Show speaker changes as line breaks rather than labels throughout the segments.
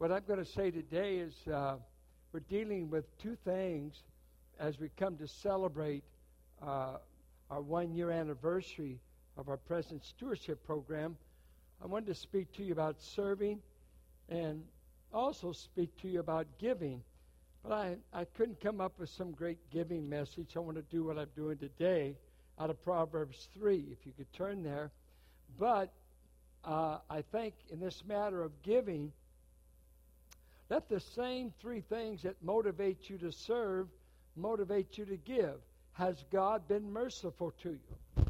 what I'm going to say today is uh, we're dealing with two things as we come to celebrate uh, our one year anniversary of our present stewardship program. I wanted to speak to you about serving and also speak to you about giving. But I, I couldn't come up with some great giving message. I want to do what I'm doing today out of Proverbs 3, if you could turn there. But uh, I think in this matter of giving, let the same three things that motivate you to serve motivate you to give. Has God been merciful to you?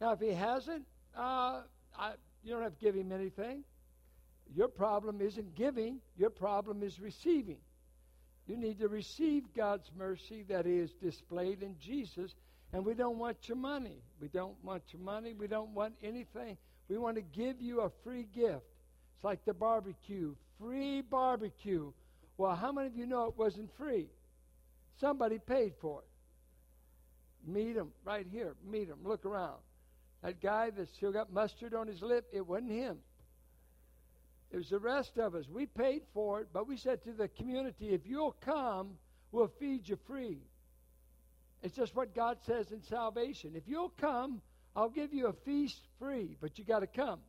Now, if He hasn't, uh, I, you don't have to give Him anything. Your problem isn't giving, your problem is receiving. You need to receive God's mercy that is displayed in Jesus. And we don't want your money. We don't want your money. We don't want anything. We want to give you a free gift. It's like the barbecue free barbecue. Well, how many of you know it wasn't free? Somebody paid for it. Meet him right here. Meet him. Look around. That guy that still got mustard on his lip, it wasn't him. It was the rest of us. We paid for it, but we said to the community, if you'll come, we'll feed you free. It's just what God says in salvation. If you'll come, I'll give you a feast free, but you got to come.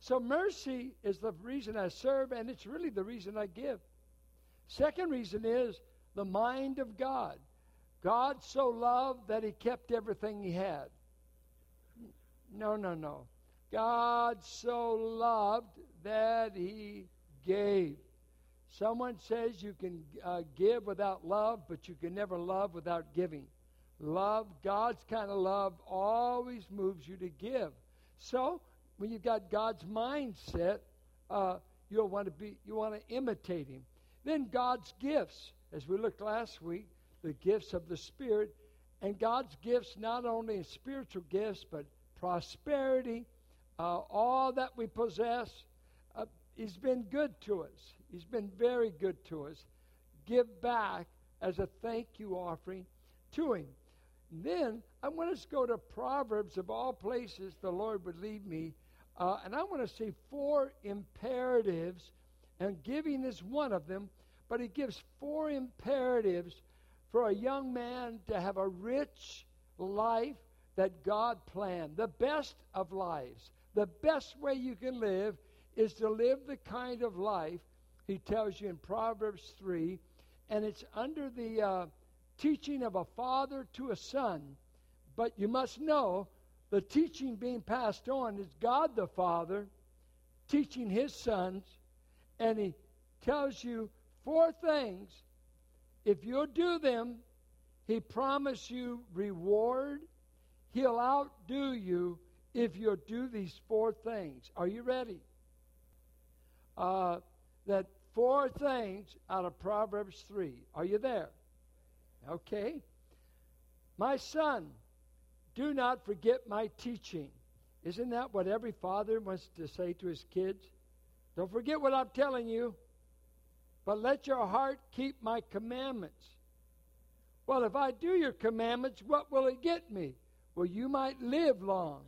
So mercy is the reason I serve, and it's really the reason I give. Second reason is the mind of God. God so loved that he kept everything he had. No, no, no. God so loved that he gave. Someone says you can uh, give without love, but you can never love without giving. Love, God's kind of love, always moves you to give. So when you've got God's mindset, uh, you'll want to be you want to imitate Him. Then God's gifts, as we looked last week, the gifts of the Spirit, and God's gifts not only spiritual gifts but prosperity, uh, all that we possess. Uh, he's been good to us. He's been very good to us. Give back as a thank you offering to Him. Then I want us to go to Proverbs of all places the Lord would lead me uh, and I want to see four imperatives, and giving is one of them, but he gives four imperatives for a young man to have a rich life that God planned. The best of lives, the best way you can live is to live the kind of life he tells you in Proverbs 3, and it's under the uh, teaching of a father to a son. But you must know the teaching being passed on is God the Father teaching his sons, and he tells you four things. If you'll do them, he promises you reward. He'll outdo you if you'll do these four things. Are you ready? Uh, that four things out of Proverbs 3. Are you there? Okay. My son, do not forget my teaching. Isn't that what every father wants to say to his kids? Don't forget what I'm telling you, but let your heart keep my commandments. Well, if I do your commandments, what will it get me? Well, you might live long.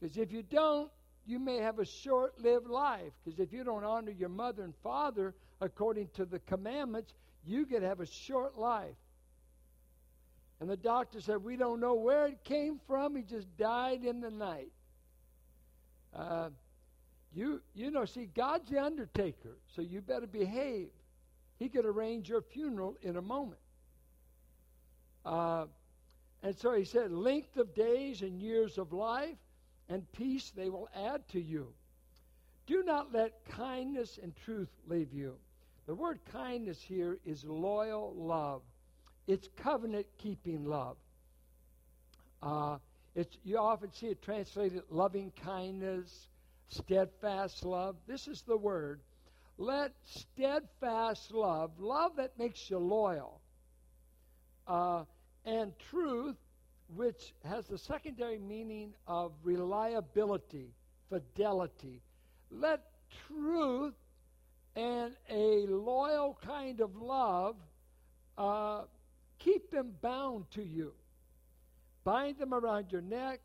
Because if you don't, you may have a short lived life. Because if you don't honor your mother and father according to the commandments, you could have a short life. And the doctor said, We don't know where it came from. He just died in the night. Uh, you, you know, see, God's the undertaker, so you better behave. He could arrange your funeral in a moment. Uh, and so he said, Length of days and years of life and peace they will add to you. Do not let kindness and truth leave you. The word kindness here is loyal love. It's covenant keeping love. Uh, it's, you often see it translated loving kindness, steadfast love. This is the word. Let steadfast love, love that makes you loyal, uh, and truth, which has the secondary meaning of reliability, fidelity. Let truth and a loyal kind of love uh, Keep them bound to you. Bind them around your neck.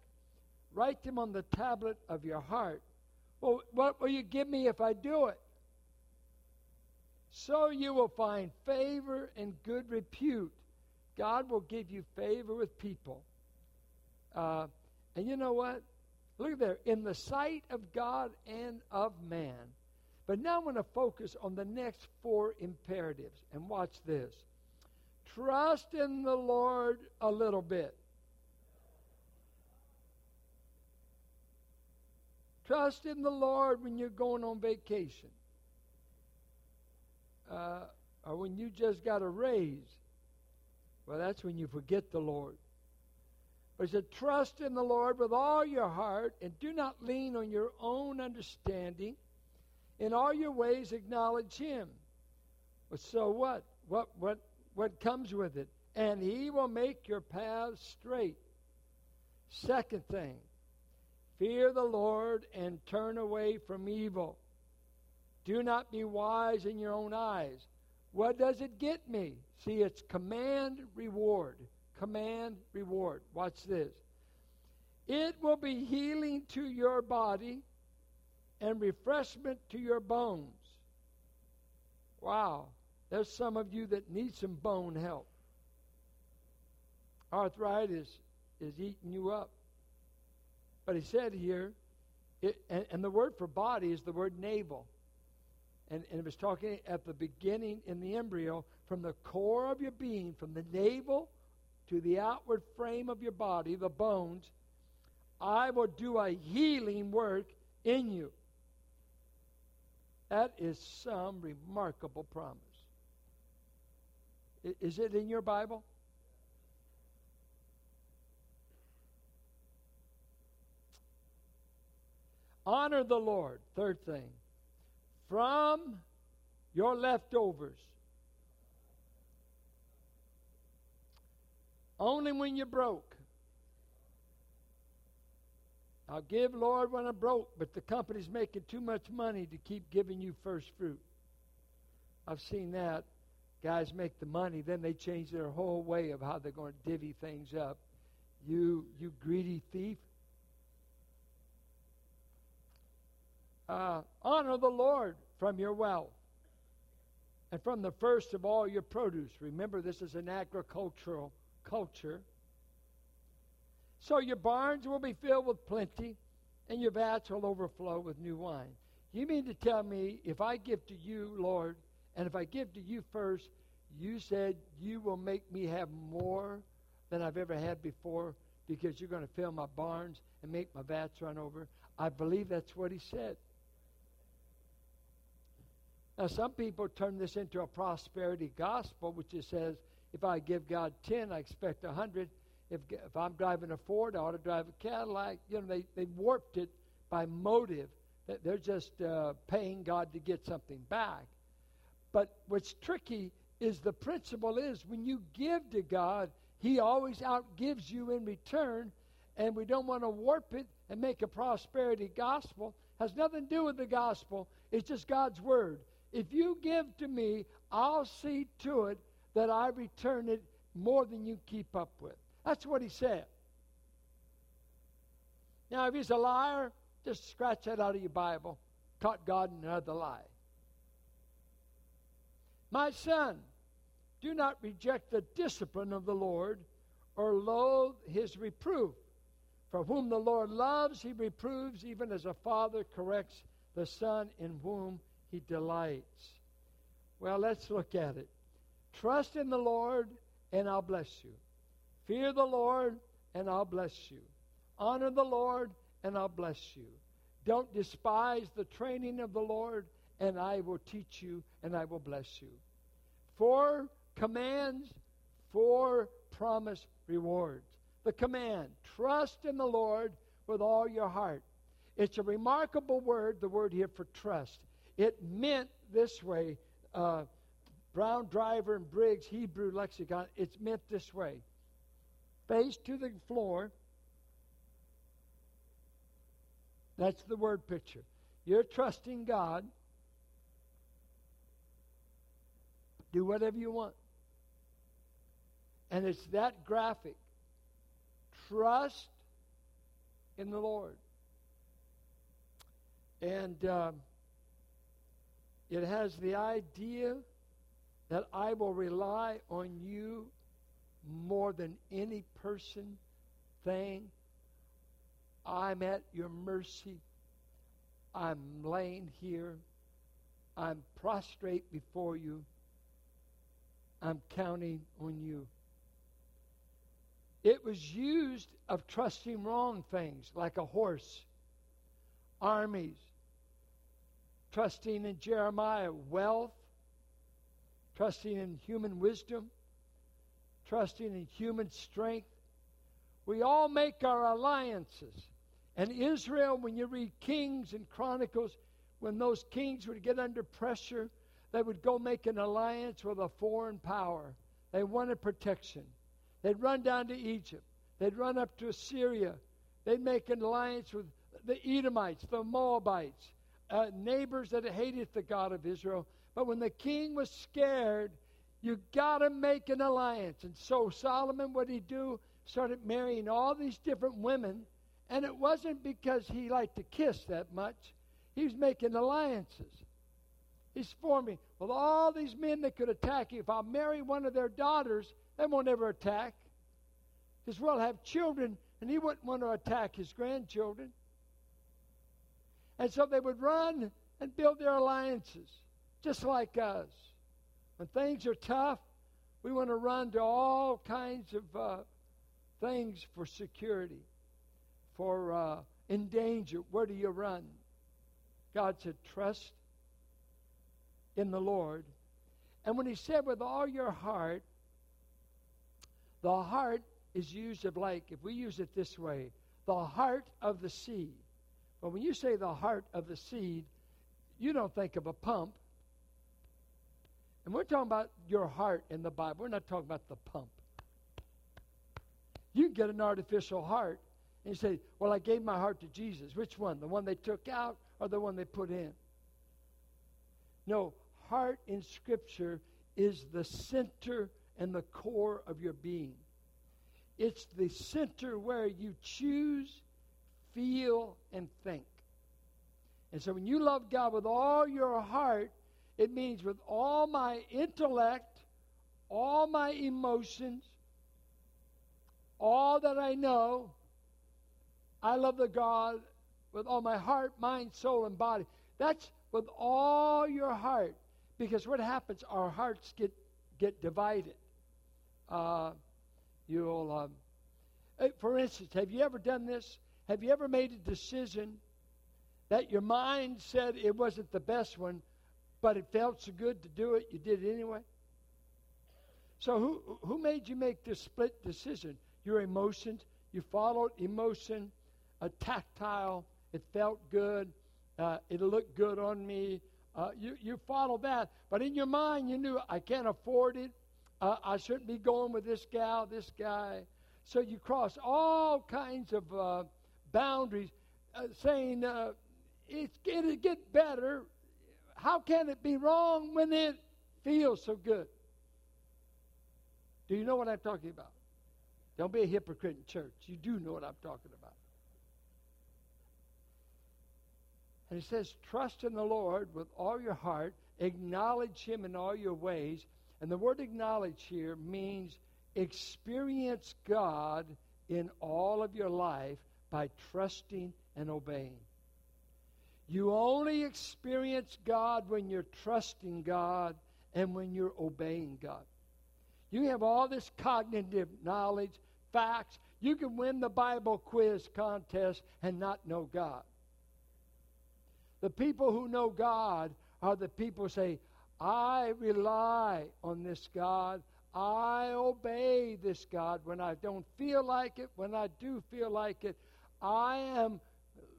Write them on the tablet of your heart. Well, what will you give me if I do it? So you will find favor and good repute. God will give you favor with people. Uh, and you know what? Look there. In the sight of God and of man. But now I'm going to focus on the next four imperatives. And watch this. Trust in the Lord a little bit. Trust in the Lord when you're going on vacation. Uh, or when you just got a raise. Well, that's when you forget the Lord. But he said, Trust in the Lord with all your heart and do not lean on your own understanding. In all your ways, acknowledge him. But so what? What, what, what comes with it? And he will make your paths straight. Second thing, Fear the Lord and turn away from evil. Do not be wise in your own eyes. What does it get me? See, it's command, reward. Command, reward. Watch this. It will be healing to your body and refreshment to your bones. Wow. There's some of you that need some bone help. Arthritis is eating you up. But he said here, it, and, and, the word for body is the word navel. And, and it was talking at the beginning in the embryo, from the core of your being, from the navel to the outward frame of your body, the bones, I will do a healing work in you. That is some remarkable promise. Is it in your Bible? Honor the Lord. Third thing. From your leftovers. Only when you're broke. I'll give, Lord, when I'm broke, but the company's making too much money to keep giving you first fruit. I've seen that. Guys make the money, then they change their whole way of how they're going to divvy things up. You, you greedy thief. uh, honor the Lord from your wealth and from the first of all your produce. Remember, this is an agricultural culture. So your barns will be filled with plenty, and your vats will overflow with new wine. You mean to tell me if I give to you, Lord, and if I give to you first, you said you will make me have more than I've ever had before because you're going to fill my barns and make my vats run over? I believe that's what he said. Now, some people turn this into a prosperity gospel, which just says, if I give God 10, I expect a 100. If, if I'm driving a Ford, I ought to drive a Cadillac. You know, they, they warped it by motive. That they're just uh, paying God to get something back. But what's tricky is the principle is when you give to God, He always outgives you in return, and we don't want to warp it and make a prosperity gospel. Has nothing to do with the gospel. It's just God's word. If you give to me, I'll see to it that I return it more than you keep up with. That's what he said. Now, if he's a liar, just scratch that out of your Bible. Caught God in another lie. My son, do not reject the discipline of the Lord or loathe his reproof. For whom the Lord loves, he reproves, even as a father corrects the son in whom he delights. Well, let's look at it. Trust in the Lord, and I'll bless you. Fear the Lord, and I'll bless you. Honor the Lord, and I'll bless you. Don't despise the training of the Lord, and I will teach you, and I will bless you. Four commands, four promise rewards. The command trust in the Lord with all your heart. It's a remarkable word, the word here for trust. It meant this way. Uh, Brown Driver and Briggs Hebrew lexicon, it's meant this way. Face to the floor. That's the word picture. You're trusting God. Do whatever you want. And it's that graphic. Trust in the Lord. And um, it has the idea that I will rely on you more than any person, thing. I'm at your mercy. I'm laying here. I'm prostrate before you. I'm counting on you. It was used of trusting wrong things, like a horse, armies, trusting in Jeremiah, wealth, trusting in human wisdom, trusting in human strength. We all make our alliances. And Israel, when you read Kings and Chronicles, when those kings would get under pressure, they would go make an alliance with a foreign power. They wanted protection. They'd run down to Egypt. They'd run up to Assyria. They'd make an alliance with the Edomites, the Moabites, uh, neighbors that hated the God of Israel. But when the king was scared, you got to make an alliance. And so Solomon, what he do? Started marrying all these different women. And it wasn't because he liked to kiss that much. He was making alliances. He's for me. with all these men that could attack you. If I marry one of their daughters, they won't ever attack. Because we'll have children, and he wouldn't want to attack his grandchildren. And so they would run and build their alliances, just like us. When things are tough, we want to run to all kinds of uh, things for security, for uh, in danger. Where do you run? God said, trust in the Lord. And when he said, with all your heart, the heart is used of like, if we use it this way, the heart of the seed. But when you say the heart of the seed, you don't think of a pump. And we're talking about your heart in the Bible. We're not talking about the pump. You get an artificial heart and you say, Well, I gave my heart to Jesus. Which one? The one they took out or the one they put in? No, heart in Scripture is the center and the core of your being. It's the center where you choose, feel, and think. And so when you love God with all your heart, it means with all my intellect, all my emotions, all that I know, I love the God with all my heart, mind, soul, and body. That's with all your heart. Because what happens, our hearts get, get divided. Uh, you'll, um, eh, for instance, have you ever done this? Have you ever made a decision that your mind said it wasn't the best one, but it felt so good to do it, you did it anyway? So who who made you make this split decision? Your emotions. You followed emotion, a tactile. It felt good. Uh, it looked good on me. Uh, you you followed that, but in your mind you knew I can't afford it. Uh, I shouldn't be going with this gal, this guy. So you cross all kinds of uh, boundaries, uh, saying uh, it's going to get better how can it be wrong when it feels so good? Do you know what I'm talking about? Don't be a hypocrite in church. You do know what I'm talking about. And it says, Trust in the Lord with all your heart, acknowledge Him in all your ways. And the word acknowledge here means experience God in all of your life by trusting and obeying. You only experience God when you're trusting God and when you're obeying God. You have all this cognitive knowledge, facts. You can win the Bible quiz contest and not know God. The people who know God are the people who say, I rely on this God. I obey this God when I don't feel like it, when I do feel like it. I am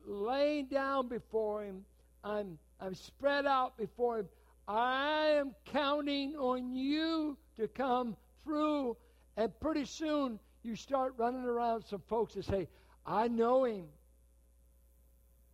laying down before Him. I'm, I'm spread out before Him. I am counting on you to come through. And pretty soon you start running around some folks that say, I know Him.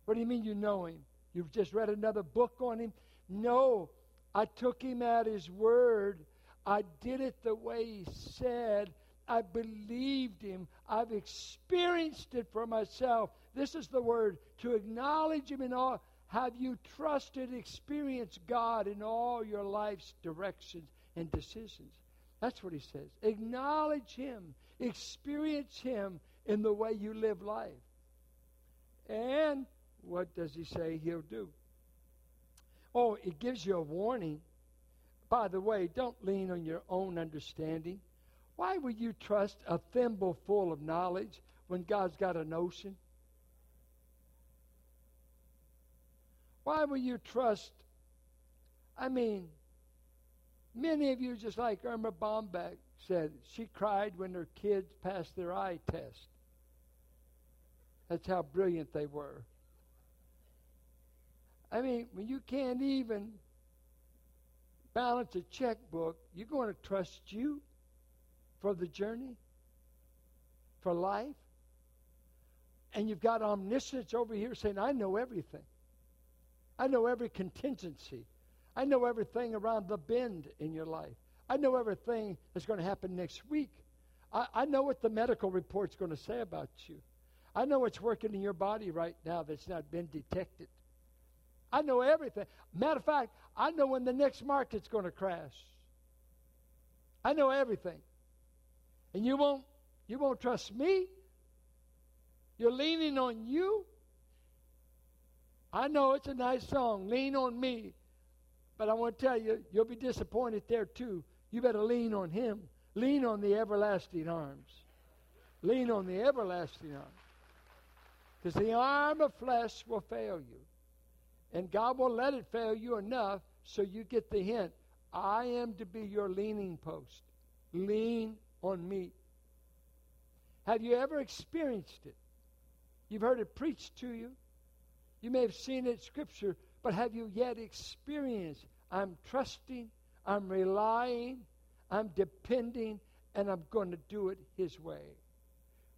What do you mean you know Him? You've just read another book on Him? No, I took Him at His word. I did it the way He said. I believed Him. I've experienced it for myself. This is the word to acknowledge Him in all. Have you trusted, experienced God in all your life's directions and decisions? That's what he says. Acknowledge him, experience him in the way you live life. And what does he say he'll do? Oh, it gives you a warning. By the way, don't lean on your own understanding. Why would you trust a thimble full of knowledge when God's got an ocean? Why will you trust? I mean, many of you, just like Erma Bombeck said, she cried when her kids passed their eye test. That's how brilliant they were. I mean, when you can't even balance a checkbook, you're going to trust you for the journey, for life. And you've got omniscience over here saying, I know everything. I know every contingency. I know everything around the bend in your life. I know everything that's going to happen next week. I, I know what the medical report's going to say about you. I know what's working in your body right now that's not been detected. I know everything. Matter of fact, I know when the next market's going to crash. I know everything. And you won't you won't trust me? You're leaning on you? I know it's a nice song, lean on me. But I want to tell you, you'll be disappointed there too. You better lean on him. Lean on the everlasting arms. Lean on the everlasting arms. Because the arm of flesh will fail you. And God will let it fail you enough so you get the hint. I am to be your leaning post. Lean on me. Have you ever experienced it? You've heard it preached to you. You may have seen it in Scripture, but have you yet experienced? I'm trusting, I'm relying, I'm depending, and I'm going to do it His way.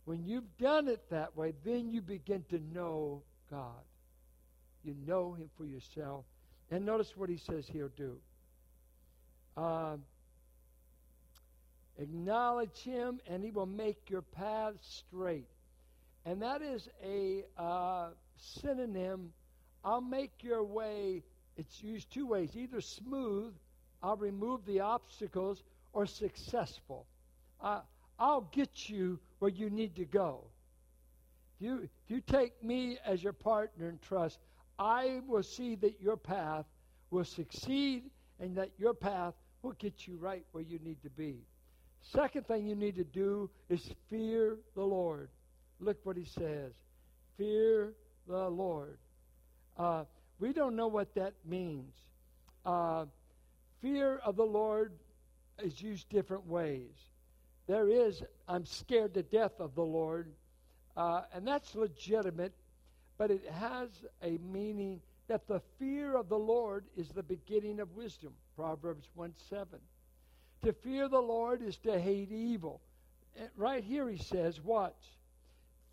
When you've done it that way, then you begin to know God. You know Him for yourself. And notice what He says He'll do. Um, acknowledge Him, and He will make your path straight. And that is a uh, synonym. I'll make your way, it's used two ways either smooth, I'll remove the obstacles, or successful. Uh, I'll get you where you need to go. If you, if you take me as your partner and trust, I will see that your path will succeed and that your path will get you right where you need to be. Second thing you need to do is fear the Lord. Look what he says Fear the Lord. Uh, we don't know what that means. Uh, fear of the Lord is used different ways. There is, I'm scared to death of the Lord, uh, and that's legitimate, but it has a meaning that the fear of the Lord is the beginning of wisdom. Proverbs 1 7. To fear the Lord is to hate evil. And right here he says, watch.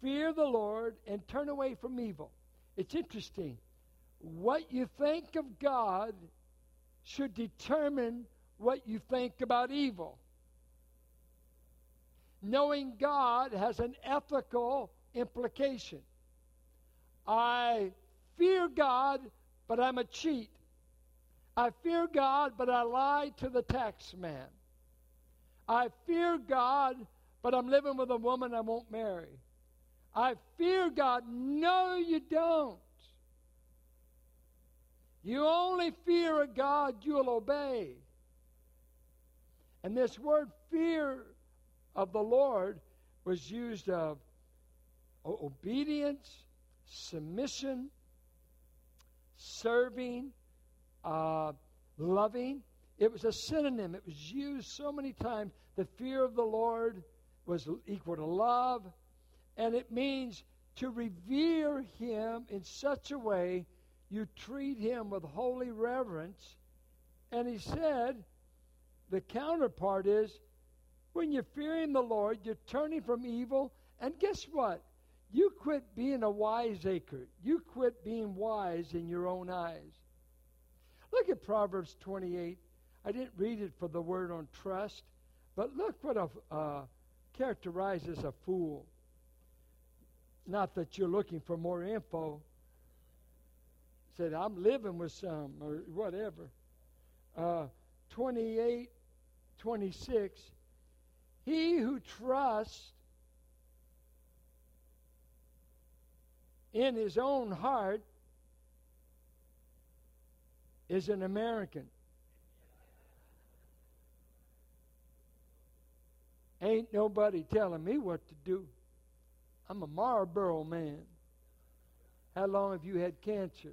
Fear the Lord and turn away from evil. It's interesting. What you think of God should determine what you think about evil. Knowing God has an ethical implication. I fear God, but I'm a cheat. I fear God, but I lie to the tax man. I fear God, but I'm living with a woman I won't marry. I fear God. No, you don't. You only fear a God you'll obey. And this word fear of the Lord was used of obedience, submission, serving, uh, loving. It was a synonym. It was used so many times. The fear of the Lord was equal to love, and it means to revere Him in such a way you treat Him with holy reverence. And He said, the counterpart is when you're fearing the Lord, you're turning from evil, and guess what? You quit being a wiseacre. You quit being wise in your own eyes. Look at Proverbs 28. I didn't read it for the word on trust, but look what a, uh, characterizes a fool. Not that you're looking for more info. said, I'm living with some, or whatever. Uh, 28, 26. He who trusts in his own heart is an American. Ain't nobody telling me what to do. I'm a Marlboro man. How long have you had cancer?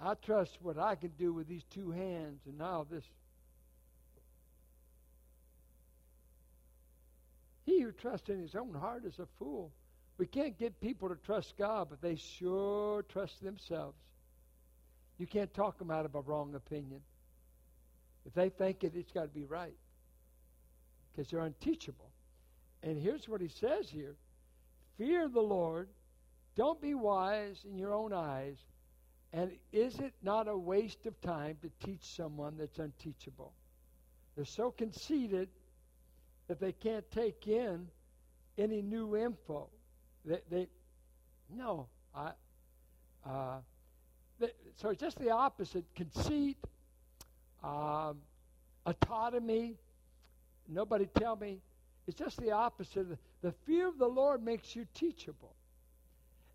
I trust what I can do with these two hands and now this. He who trusts in his own heart is a fool. We can't get people to trust God, but they sure trust themselves. You can't talk them out of a wrong opinion. If they think it, it's got to be right because they're unteachable. And here's what he says here Fear the Lord, don't be wise in your own eyes, and is it not a waste of time to teach someone that's unteachable? They're so conceited that they can't take in any new info. They, they no, I, uh, they, so it's just the opposite: conceit, um, autonomy. Nobody tell me. It's just the opposite. The fear of the Lord makes you teachable.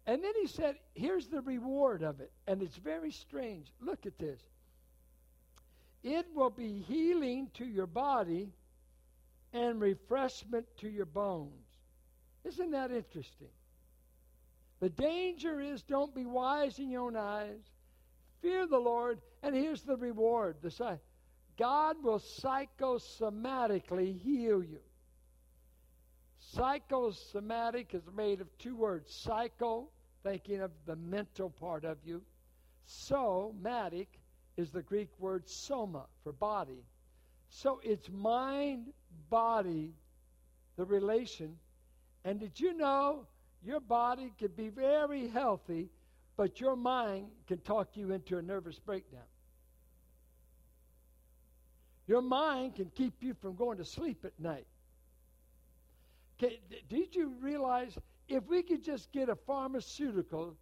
And then he said, here's the reward of it. And it's very strange. Look at this. It will be healing to your body and refreshment to your bones. Isn't that interesting? The danger is don't be wise in your own eyes. Fear the Lord, and here's the reward. The God will psychosomatically heal you. Psychosomatic is made of two words psycho, thinking of the mental part of you. Somatic is the Greek word soma for body. So it's mind, body, the relation. And did you know your body could be very healthy, but your mind can talk you into a nervous breakdown? Your mind can keep you from going to sleep at night. Did you realize if we could just get a pharmaceutical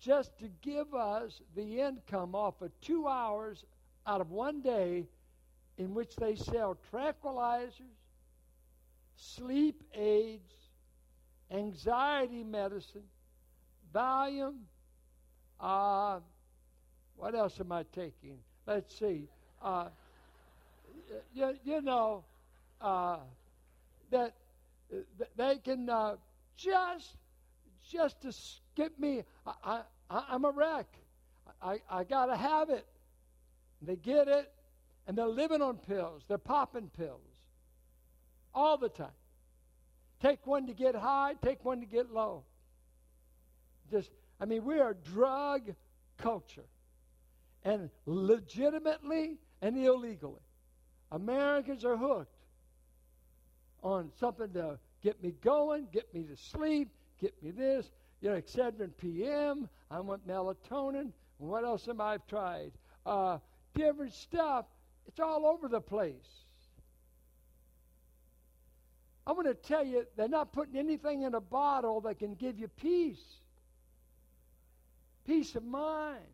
just to give us the income off of two hours out of one day in which they sell tranquilizers, sleep aids, anxiety medicine, Valium, uh, what else am I taking? Let's see. Uh, you, you know, uh, that they can uh, just just to skip me. I, I, I'm a wreck. I, I got to have it. They get it, and they're living on pills. They're popping pills all the time. Take one to get high, take one to get low. Just, I mean, we are drug culture. And legitimately and illegally, Americans are hooked on something to get me going, get me to sleep, get me this. You know, Excedrin PM. I want melatonin. What else am I tried? Uh, different stuff. It's all over the place. I'm going to tell you, they're not putting anything in a bottle that can give you peace. Peace of mind.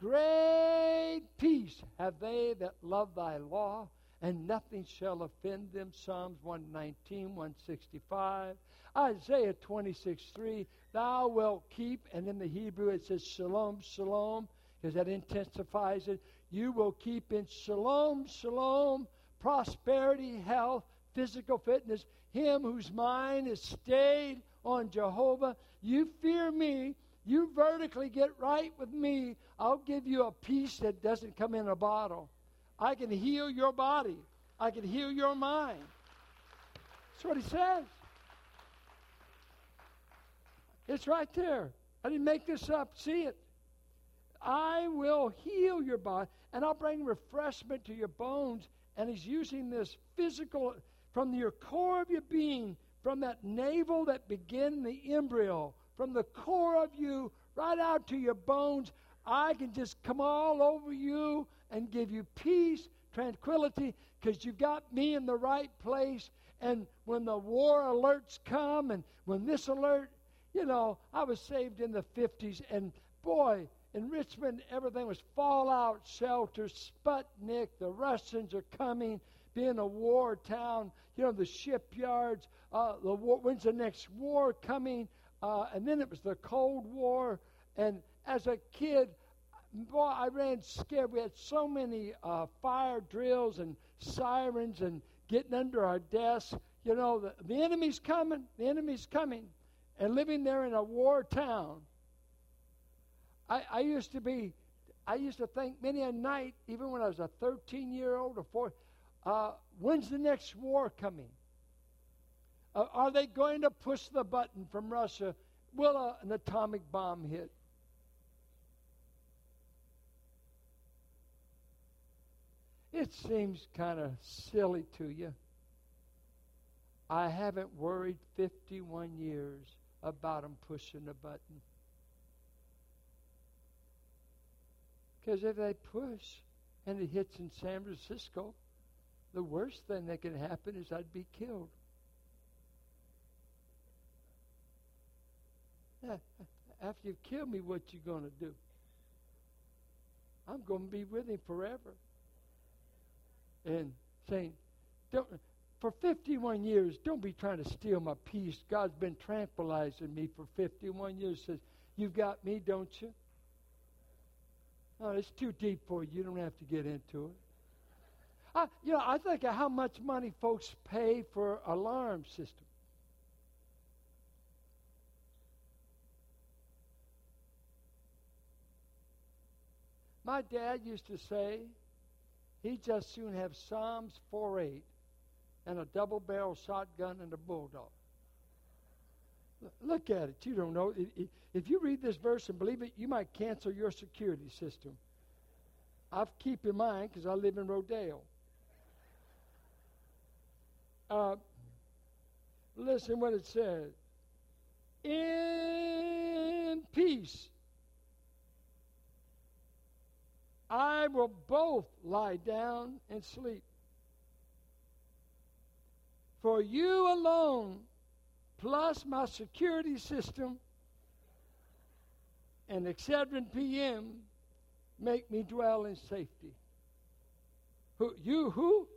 Great peace have they that love thy law, and nothing shall offend them. Psalms 119, 165. Isaiah 26, 3. Thou wilt keep, and in the Hebrew it says shalom, shalom, because that intensifies it. You will keep in shalom, shalom, prosperity, health, physical fitness, him whose mind is stayed on Jehovah. You fear me. You vertically get right with me. I'll give you a peace that doesn't come in a bottle. I can heal your body. I can heal your mind. That's what he says. It's right there. I didn't make this up. See it. I will heal your body and I'll bring refreshment to your bones. And he's using this physical from your core of your being, from that navel that began the embryo, from the core of you right out to your bones. I can just come all over you and give you peace, tranquility, because you've got me in the right place. And when the war alerts come, and when this alert, you know, I was saved in the 50s, and boy, in Richmond, everything was fallout shelters, Sputnik, the Russians are coming, being a war town, you know, the shipyards, uh, the war, when's the next war coming? Uh, and then it was the Cold War. And as a kid, boy, I ran scared. We had so many uh, fire drills and sirens and getting under our desks. You know, the, the enemy's coming, the enemy's coming. And living there in a war town. I, I used to be, I used to think many a night, even when I was a 13 year old or 4, uh, when's the next war coming? Uh, are they going to push the button from Russia? Will uh, an atomic bomb hit? It seems kind of silly to you. I haven't worried 51 years about them pushing the button. Because if they push and it hits in San Francisco, the worst thing that can happen is I'd be killed. After you've killed me, what you going to do? I'm going to be with him forever. And saying, don't, for 51 years, don't be trying to steal my peace. God's been tranquilizing me for 51 years. Says, You've got me, don't you? Oh, it's too deep for you. You don't have to get into it. I, you know, I think of how much money folks pay for alarm system. My dad used to say he'd just soon have Psalms 4:8 and a double barrel shotgun and a bulldog. Look at it. You don't know. If you read this verse and believe it, you might cancel your security system. I've keep in mind because I live in Rodeo. Uh, listen what it says. In peace I will both lie down and sleep. For you alone, plus my security system and Excedrin PM, make me dwell in safety. Who, you who?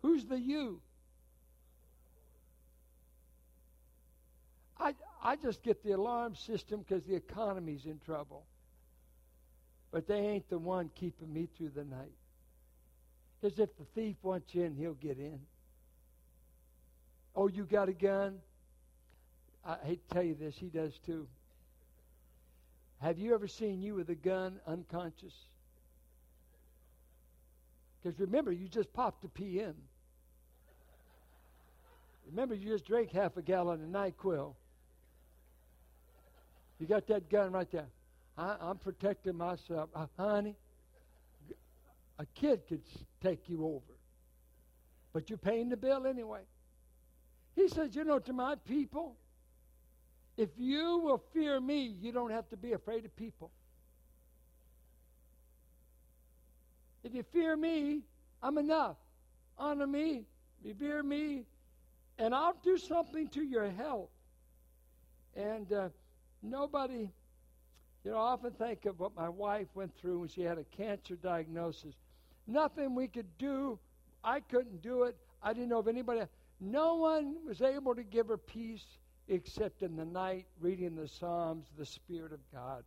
Who's the you? I, just get the alarm system because the economy's in trouble. But they ain't the one keeping me through the night. Because if the thief wants you in, he'll get in. Oh, you got a gun? I hate to tell you this, he does too. Have you ever seen you with a gun unconscious? Because remember, you just popped a PM. Remember, you just drank half a gallon of NyQuil. You got that gun right there. I, am protecting myself. Uh, honey, a kid could take you over. But you're paying the bill anyway. He says, you know, to my people, if you will fear me, you don't have to be afraid of people. If you fear me, I'm enough. Honor me, revere me, and I'll do something to your health. And uh, nobody you know, I often think of what my wife went through when she had a cancer diagnosis. Nothing we could do. I couldn't do it. I didn't know of anybody. No one was able to give her peace except in the night reading the Psalms, the Spirit of God.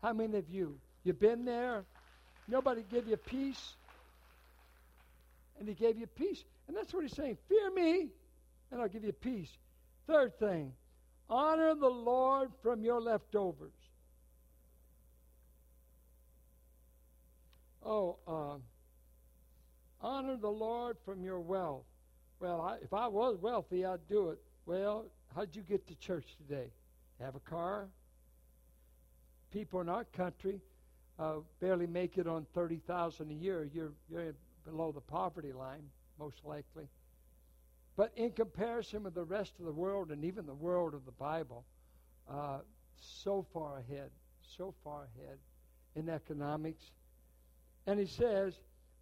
How many of you? You've been there? Nobody gave you peace? And he gave you peace. And that's what he's saying. Fear me, and I'll give you peace. Third thing, honor the Lord from your leftovers. Oh, uh, honor the Lord from your wealth. Well, I, if I was wealthy, I'd do it. Well, how'd you get to church today? Have a car? People in our country uh, barely make it on thirty thousand a year. You're you're below the poverty line, most likely. But in comparison with the rest of the world and even the world of the Bible, uh, so far ahead, so far ahead in economics and he says,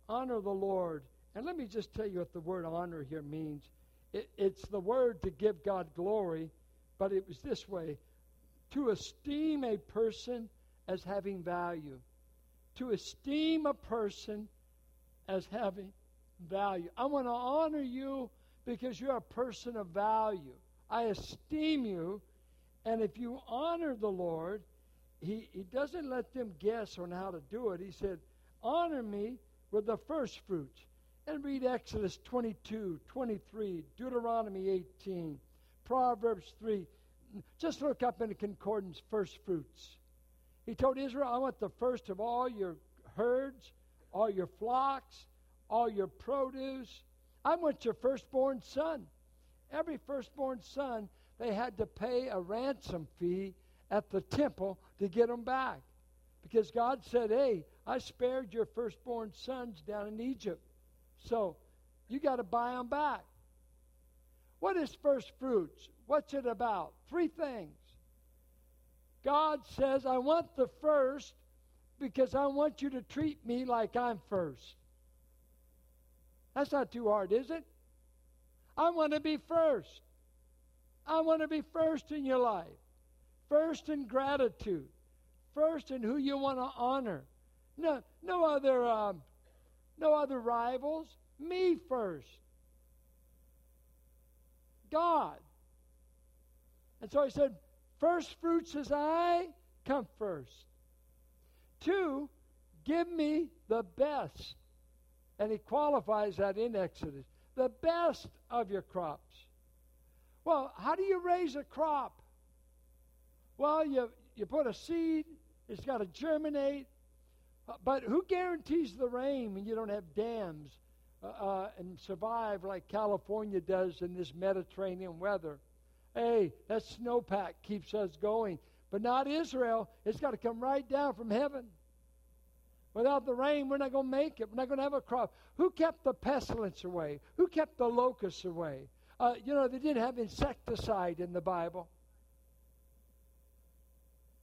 honor the Lord. And let me just tell you what the word honor here means. it, it's the word to give God glory, but it was this way to esteem a person as having value. To esteem a person as having value. I want to honor you because you're a person of value. I esteem you. And if you honor the Lord, he, he doesn't let them guess on how to do it. He said, Honor me with the first fruits. And read Exodus 22, 23, Deuteronomy 18, Proverbs 3. Just look up in the concordance, first fruits. He told Israel, I want the first of all your herds, all your flocks, all your produce. I want your firstborn son. Every firstborn son, they had to pay a ransom fee at the temple to get them back. Because God said, Hey, I spared your firstborn sons down in Egypt. So you got to buy them back. What is first fruits? What's it about? Three things. God says, I want the first because I want you to treat me like I'm first. That's not too hard, is it? I want to be first. I want to be first in your life. First in gratitude. First in who you want to honor. No, no other, um, no other rivals. Me first. God. And so I said, first fruits as I come first. Two, give me the best. And he qualifies that in Exodus the best of your crops. Well, how do you raise a crop? Well, you, you put a seed, it's got to germinate, uh, but who guarantees the rain when you don't have dams uh, uh, and survive like California does in this Mediterranean weather? Hey, that snowpack keeps us going. But not Israel. It's got to come right down from heaven. Without the rain, we're not going to make it. We're not going to have a crop. Who kept the pestilence away? Who kept the locusts away? Uh, you know, they didn't have insecticide in the Bible.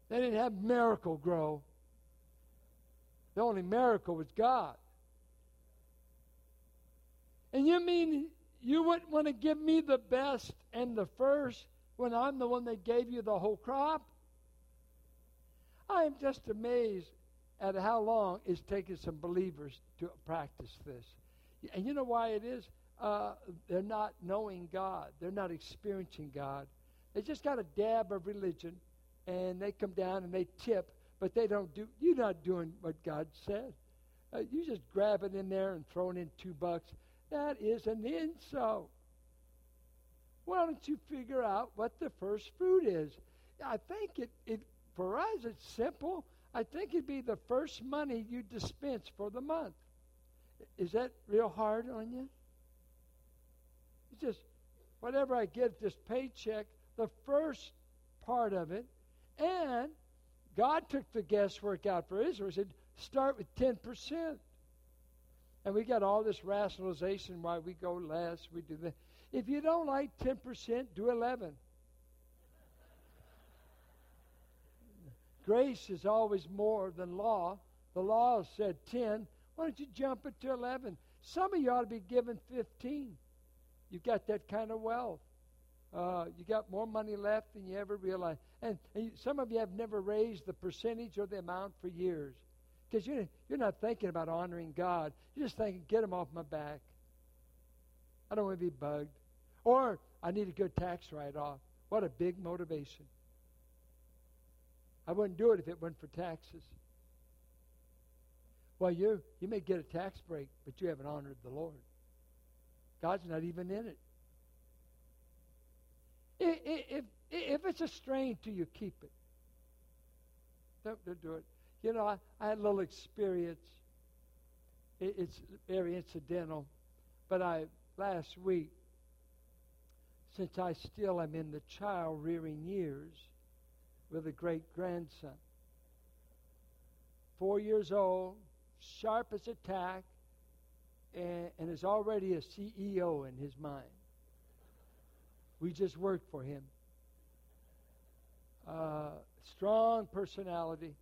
They didn't have Miracle-Gro. The only miracle was God. And you mean you wouldn't want to give me the best and the first when I'm the one that gave you the whole crop? I am just amazed at how long it's taken some believers to practice this. And you know why it is? Uh, they're not knowing God. They're not experiencing God. They just got a dab of religion, and they come down and they tip, but they don't do. You're not doing what God said. Uh, you just grab it in there and throw it in two bucks. That is an insult. Why don't you figure out what the first fruit is? I think it, it for us it's simple. I think it'd be the first money you dispense for the month. Is that real hard on you? It's just whatever I get this paycheck, the first part of it, and God took the guesswork out for Israel. He said, start with 10%. And we got all this rationalization why we go less, we do that. If you don't like 10%, do 11. Grace is always more than law. The law said 10. Why don't you jump it to 11? Some of you ought to be given 15. You've got that kind of wealth. Uh, you got more money left than you ever realized. And, and you, some of you have never raised the percentage or the amount for years. Because you're, you're not thinking about honoring God. You're just thinking, get him off my back. I don't want to be bugged. Or I need a good tax write off. What a big motivation. I wouldn't do it if it weren't for taxes. Well, you you may get a tax break, but you haven't honored the Lord. God's not even in it. If, if, it's a strain to you, keep it. Don't, don't do it. You know, I, I, had a little experience. It, it's very incidental, but I last week, since I still am in the child rearing years, with a great grandson. Four years old, sharp as a tack, and, and is already a CEO in his mind. We just work for him. Uh, strong personality,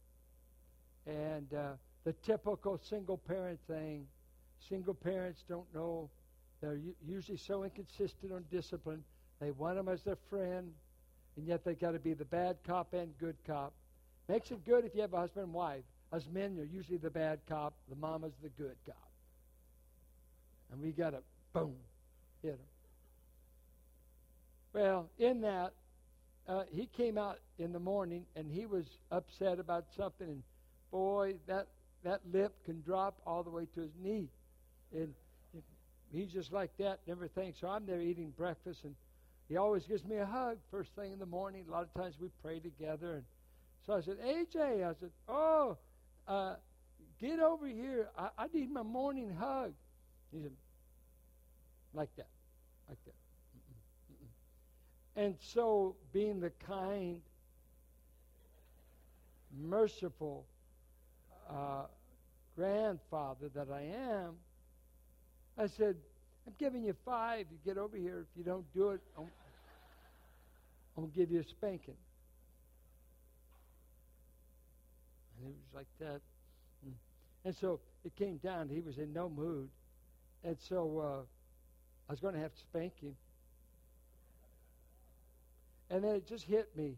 and uh, the typical single parent thing. Single parents don't know They're usually so inconsistent on discipline. They want them as their friend, and yet they got to be the bad cop and good cop. Makes it good if you have a husband and wife. Us men, you're usually the bad cop. The mama's the good cop. And we got to, boom, hit him. Well, in that, uh, he came out in the morning and he was upset about something, and boy, that that lip can drop all the way to his knee, and he's just like that and everything. So I'm there eating breakfast, and he always gives me a hug first thing in the morning. A lot of times we pray together, and so I said, AJ, I said, oh, uh, get over here. I, I need my morning hug. He said, like that, like that. And so, being the kind, merciful uh, grandfather that I am, I said, I'm giving you five. You get over here. If you don't do it, I'm, I'm give you a spanking. And it was like that. And so it came down. He was in no mood. And so uh, I was going to have to spank him. And then it just hit me.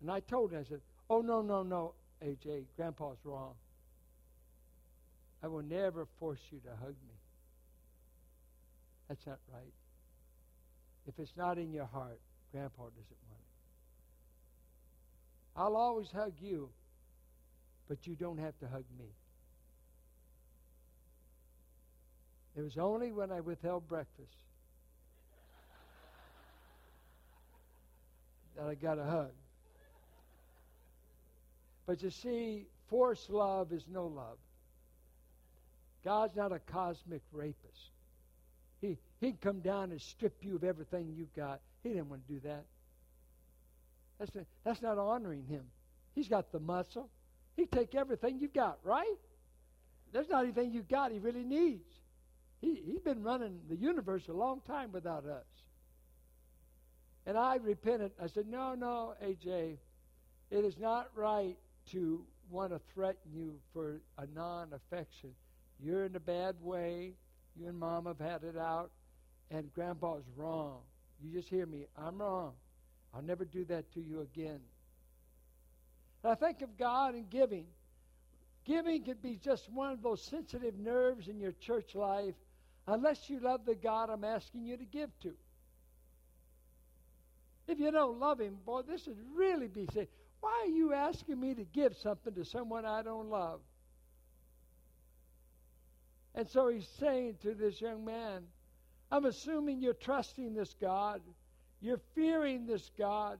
And I told him, I said, Oh, no, no, no, AJ, Grandpa's wrong. I will never force you to hug me. That's not right. If it's not in your heart, Grandpa doesn't want it. I'll always hug you, but you don't have to hug me. It was only when I withheld breakfast that I got a hug. But you see, forced love is no love. God's not a cosmic rapist. He, he can come down and strip you of everything you've got. He didn't want to do that. That's not, that's not honoring him. He's got the muscle. He'd take everything you've got, right? There's not anything you've got he really needs. He, he's been running the universe a long time without us. And I repented. I said, No, no, AJ, it is not right to want to threaten you for a non affection. You're in a bad way. You and mom have had it out, and grandpa's wrong. You just hear me. I'm wrong. I'll never do that to you again. And I think of God and giving. Giving could be just one of those sensitive nerves in your church life unless you love the God I'm asking you to give to. If you don't love him, boy, this would really be saying, why are you asking me to give something to someone I don't love? And so he's saying to this young man, I'm assuming you're trusting this God. You're fearing this God.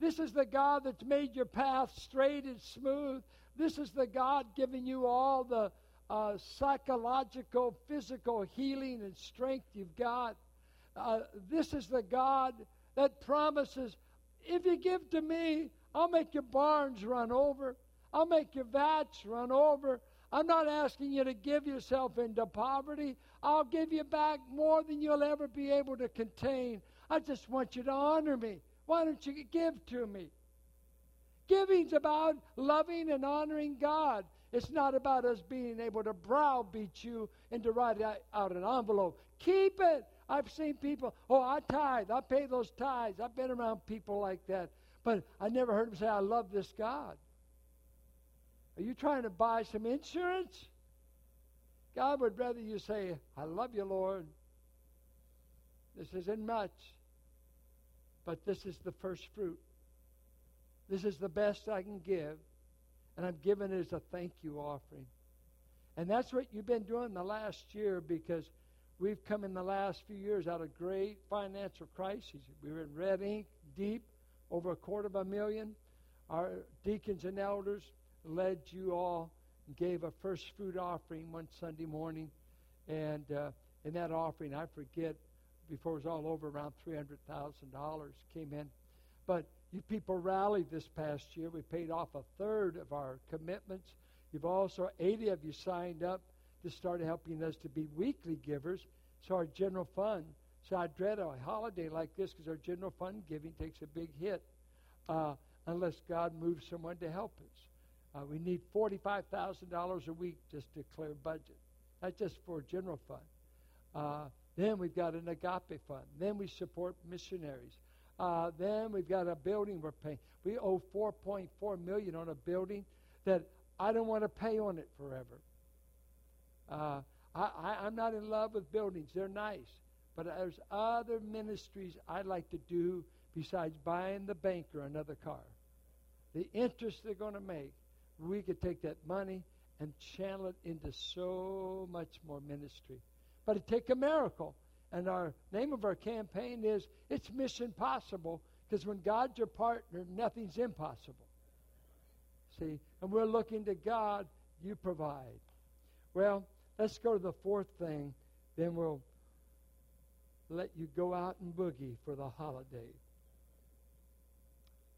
This is the God that's made your path straight and smooth. This is the God giving you all the uh, psychological, physical healing and strength you've got. Uh, this is the God that promises if you give to me, I'll make your barns run over, I'll make your vats run over. I'm not asking you to give yourself into poverty. I'll give you back more than you'll ever be able to contain. I just want you to honor me. Why don't you give to me? Giving's about loving and honoring God. It's not about us being able to browbeat you and to write out an envelope. Keep it. I've seen people, oh, I tithe. I pay those tithes. I've been around people like that. But I never heard them say, I love this God. Are you trying to buy some insurance? God would rather you say, I love you, Lord. This isn't much, but this is the first fruit. This is the best I can give, and I'm giving it as a thank you offering. And that's what you've been doing the last year because we've come in the last few years out of great financial crises. We were in red ink, deep, over a quarter of a million. Our deacons and elders led you all gave a first fruit offering one Sunday morning. And uh, in that offering, I forget, before it was all over, around $300,000 came in. But you people rallied this past year. We paid off a third of our commitments. You've also, 80 of you signed up to start helping us to be weekly givers. So our general fund. So I dread a holiday like this because our general fund giving takes a big hit uh, unless God moves someone to help us. Uh, we need $45,000 a week just to clear budget. That's just for general fund. Uh, then we've got an agape fund. Then we support missionaries. Uh, then we've got a building we're paying. We owe 4.4 million on a building that I don't want to pay on it forever. Uh, I, I'm not in love with buildings. They're nice. But there's other ministries I'd like to do besides buying the banker another car. The interest they're going to make, we could take that money and channel it into so much more ministry. But it take a miracle. And our name of our campaign is It's Mission Possible, because when God's your partner, nothing's impossible. See? And we're looking to God, you provide. Well, let's go to the fourth thing, then we'll let you go out and boogie for the holiday.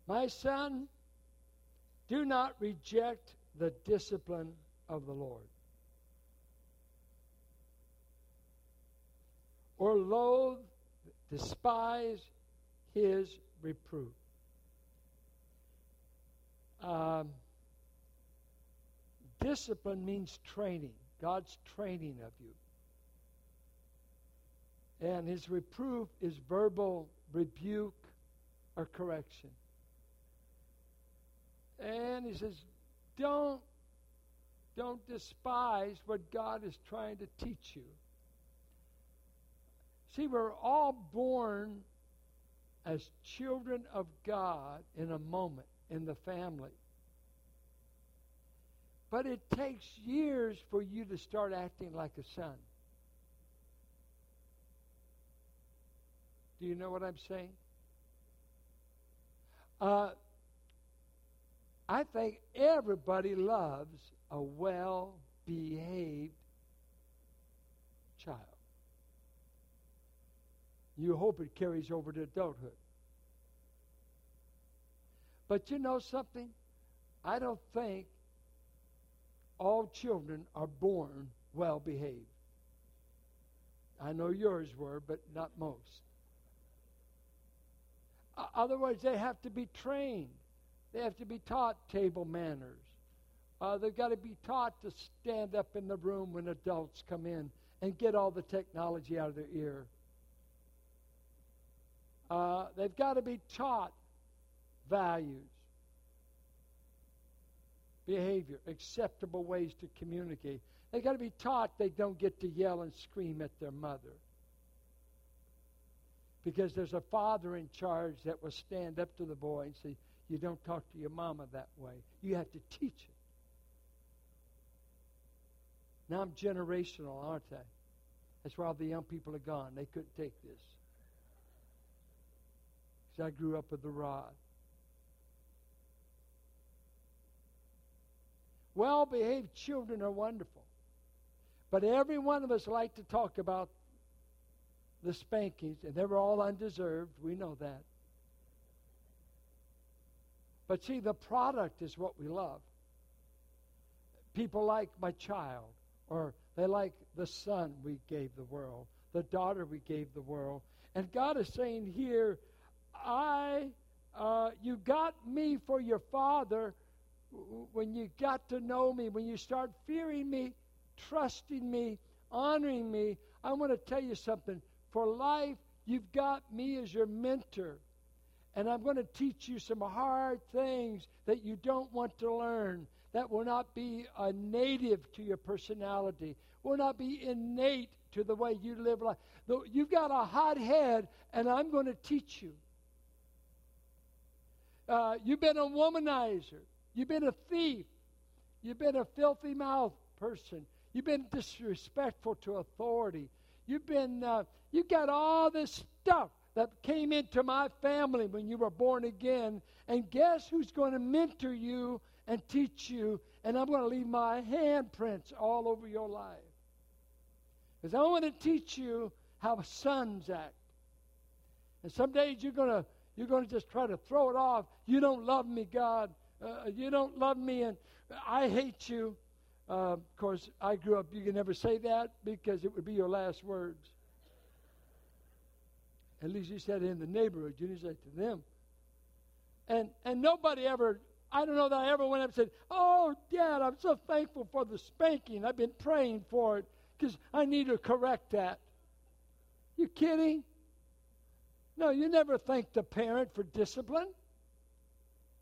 My son, do not reject the discipline of the Lord. Or loathe, despise his reproof. Um, discipline means training, God's training of you. And his reproof is verbal rebuke or correction. And he says, don't, don't despise what God is trying to teach you. See, we're all born as children of God in a moment in the family. But it takes years for you to start acting like a son. Do you know what I'm saying? Uh, I think everybody loves a well behaved child. You hope it carries over to adulthood. But you know something? I don't think all children are born well behaved. I know yours were, but not most. Otherwise, they have to be trained. They have to be taught table manners. Uh, they've got to be taught to stand up in the room when adults come in and get all the technology out of their ear. Uh, they've got to be taught values, behavior, acceptable ways to communicate. They've got to be taught they don't get to yell and scream at their mother because there's a father in charge that will stand up to the boy and say, You don't talk to your mama that way. You have to teach it. Now I'm generational, aren't I? That's why all the young people are gone. They couldn't take this. Because I grew up with the rod. Well behaved children are wonderful. But every one of us like to talk about the spankings, and they were all undeserved. We know that. But see, the product is what we love. People like my child, or they like the son we gave the world, the daughter we gave the world. And God is saying here, I, uh, you got me for your father when you got to know me, when you start fearing me, trusting me, honoring me. I want to tell you something. For life, you've got me as your mentor. And I'm going to teach you some hard things that you don't want to learn, that will not be a native to your personality, will not be innate to the way you live life. You've got a hot head, and I'm going to teach you. Uh, you've been a womanizer. You've been a thief. You've been a filthy mouth person. You've been disrespectful to authority. You've been, uh, you got all this stuff that came into my family when you were born again. And guess who's going to mentor you and teach you? And I'm going to leave my handprints all over your life. Because I want to teach you how sons act. And some days you're going to you're going to just try to throw it off. You don't love me, God. Uh, you don't love me, and I hate you. Uh, of course, I grew up, you can never say that because it would be your last words. At least you said in the neighborhood. You didn't say to them. And, and nobody ever, I don't know that I ever went up and said, Oh, Dad, I'm so thankful for the spanking. I've been praying for it because I need to correct that. You kidding? No, you never thank the parent for discipline.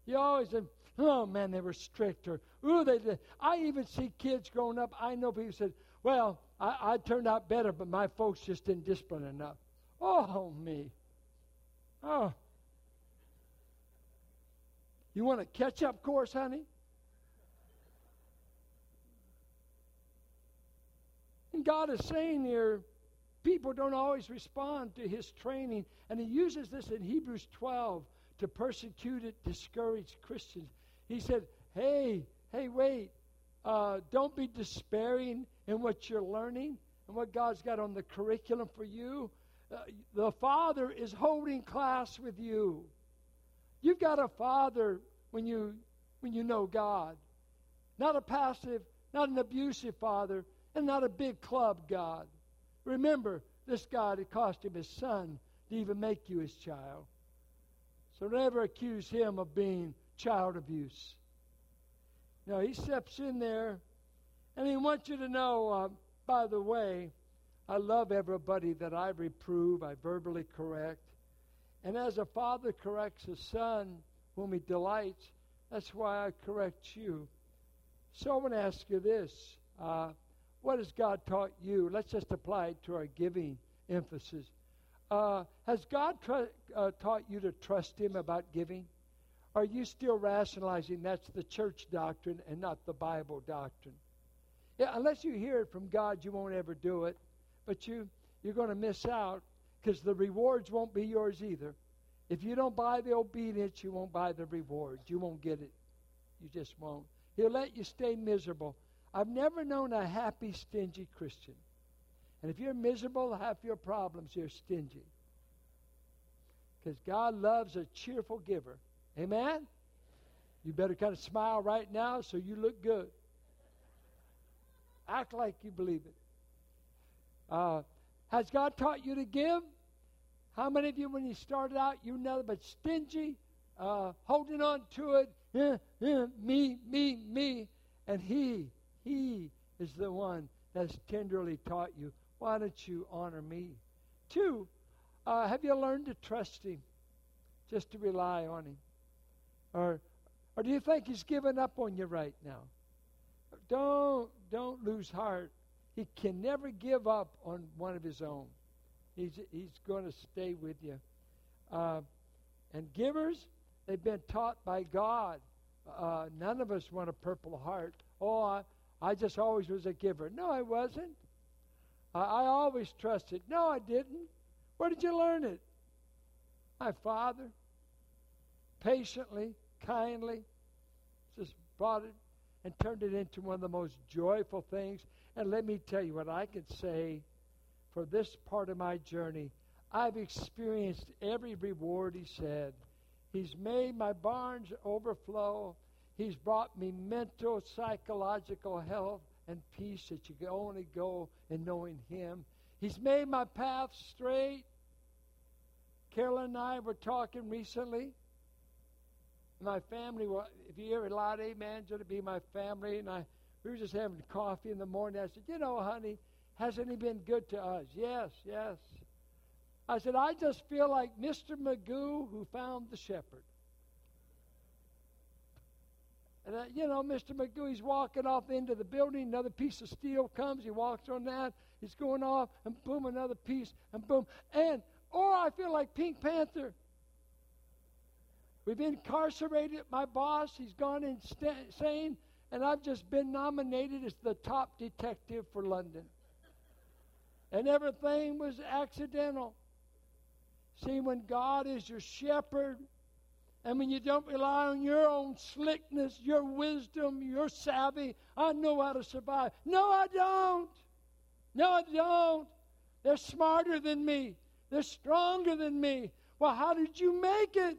You always say, oh man, they were strict, or ooh, they did. I even see kids growing up. I know people said, well, I, I turned out better, but my folks just didn't discipline enough. Oh, me. Oh. You want a catch up course, honey? And God is saying here, people don't always respond to his training. And he uses this in Hebrews 12 to persecute persecuted, discouraged Christians. He said, Hey, hey, wait. Uh, don't be despairing in what you're learning and what God's got on the curriculum for you. Uh, the Father is holding class with you. You've got a Father when you when you know God, not a passive, not an abusive Father, and not a big club God. Remember, this God it cost him his son to even make you his child. So never accuse him of being child abuse. No, he steps in there, and he wants you to know, uh, by the way, I love everybody that I reprove, I verbally correct. And as a father corrects a son whom he delights, that's why I correct you. So I want to ask you this uh, What has God taught you? Let's just apply it to our giving emphasis. Uh, has God uh, taught you to trust Him about giving? Are you still rationalizing that's the church doctrine and not the Bible doctrine? Yeah, unless you hear it from God, you won't ever do it. But you, you're going to miss out because the rewards won't be yours either. If you don't buy the obedience, you won't buy the rewards. You won't get it. You just won't. He'll let you stay miserable. I've never known a happy, stingy Christian. And if you're miserable, half your problems you're stingy. Because God loves a cheerful giver. Amen? You better kind of smile right now so you look good. Act like you believe it. Uh, has God taught you to give? How many of you, when you started out, you know but stingy, uh, holding on to it, eh, eh, me, me, me, and He, He is the one that's tenderly taught you why don't you honor me? Two, uh, have you learned to trust Him, just to rely on Him? Or, or do you think He's given up on you right now? Don't, don't lose heart. He can never give up on one of His own. He's, he's going to stay with you. Uh, and givers, they've been taught by God. Uh, none of us want a purple heart. Oh, I, I just always was a giver. No, I wasn't. I, I always trusted. No, I didn't. Where did you learn it? My father, patiently, kindly, just brought it and turned it into one of the most joyful things. And let me tell you what I can say for this part of my journey. I've experienced every reward, he said. He's made my barns overflow. He's brought me mental, psychological health and peace that you can only go in knowing Him. He's made my path straight. Carolyn and I were talking recently. My family, if you hear a lot, amen, to be my family. And I, we were just having coffee in the morning. I said, You know, honey, hasn't he been good to us? Yes, yes. I said, I just feel like Mr. Magoo who found the shepherd. And, uh, you know, Mr. Magoo, he's walking off into the building. Another piece of steel comes. He walks on that. He's going off, and boom, another piece, and boom. And, or I feel like Pink Panther. We've incarcerated my boss. He's gone insane. And I've just been nominated as the top detective for London. And everything was accidental. See, when God is your shepherd, and when you don't rely on your own slickness, your wisdom, your savvy, I know how to survive. No, I don't. No, I don't. They're smarter than me. They're stronger than me. Well, how did you make it?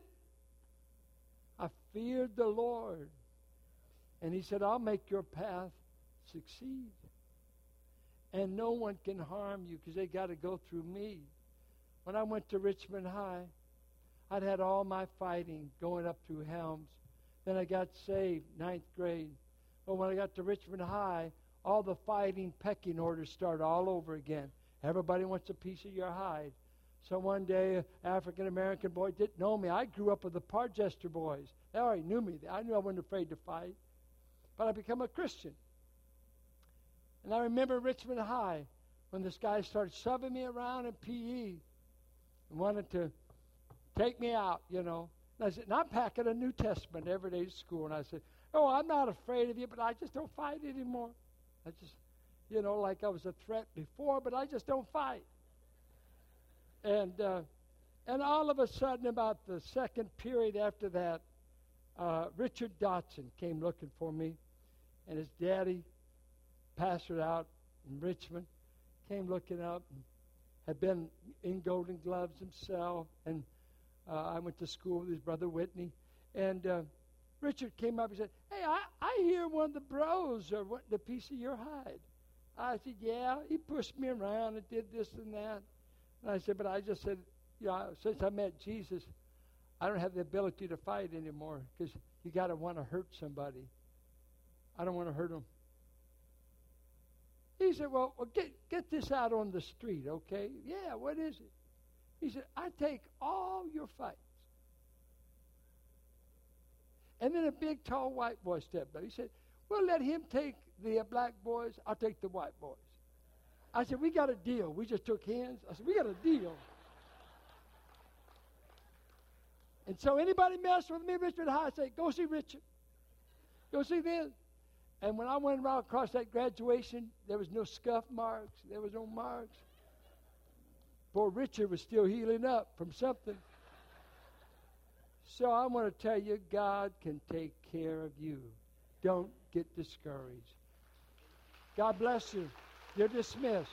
I feared the Lord. And He said, I'll make your path succeed. And no one can harm you because they got to go through me. When I went to Richmond High, I'd had all my fighting going up through Helms. Then I got saved, ninth grade. But when I got to Richmond High, all the fighting, pecking orders start all over again. Everybody wants a piece of your hide. So one day, an African American boy didn't know me. I grew up with the Parchester boys. They already knew me. I knew I wasn't afraid to fight. But I become a Christian. And I remember Richmond High when this guy started shoving me around in PE and wanted to take me out, you know. And I said, and I'm packing a New Testament every day to school. And I said, oh, I'm not afraid of you, but I just don't fight anymore. I just, you know, like I was a threat before, but I just don't fight. And uh, and all of a sudden, about the second period after that, uh, Richard Dotson came looking for me, and his daddy, pastored out in Richmond, came looking up and had been in Golden Gloves himself. And uh, I went to school with his brother Whitney. And uh, Richard came up and said, Hey, I, I hear one of the bros are wanting a piece of your hide. I said, Yeah. He pushed me around and did this and that. And I said, But I just said, You know, since I met Jesus, I don't have the ability to fight anymore because you got to want to hurt somebody. I don't want to hurt them. He said, Well, get, get this out on the street, okay? Yeah, what is it? He said, I take all your fights. And then a big, tall white boy stepped up. He said, Well, let him take the uh, black boys. I'll take the white boys. I said, We got a deal. We just took hands. I said, We got a deal. And so anybody mess with me, Richard High, I say, Go see Richard. Go see them. And when I went around across that graduation, there was no scuff marks. There was no marks. Poor Richard was still healing up from something. So I want to tell you, God can take care of you. Don't get discouraged. God bless you. You're dismissed.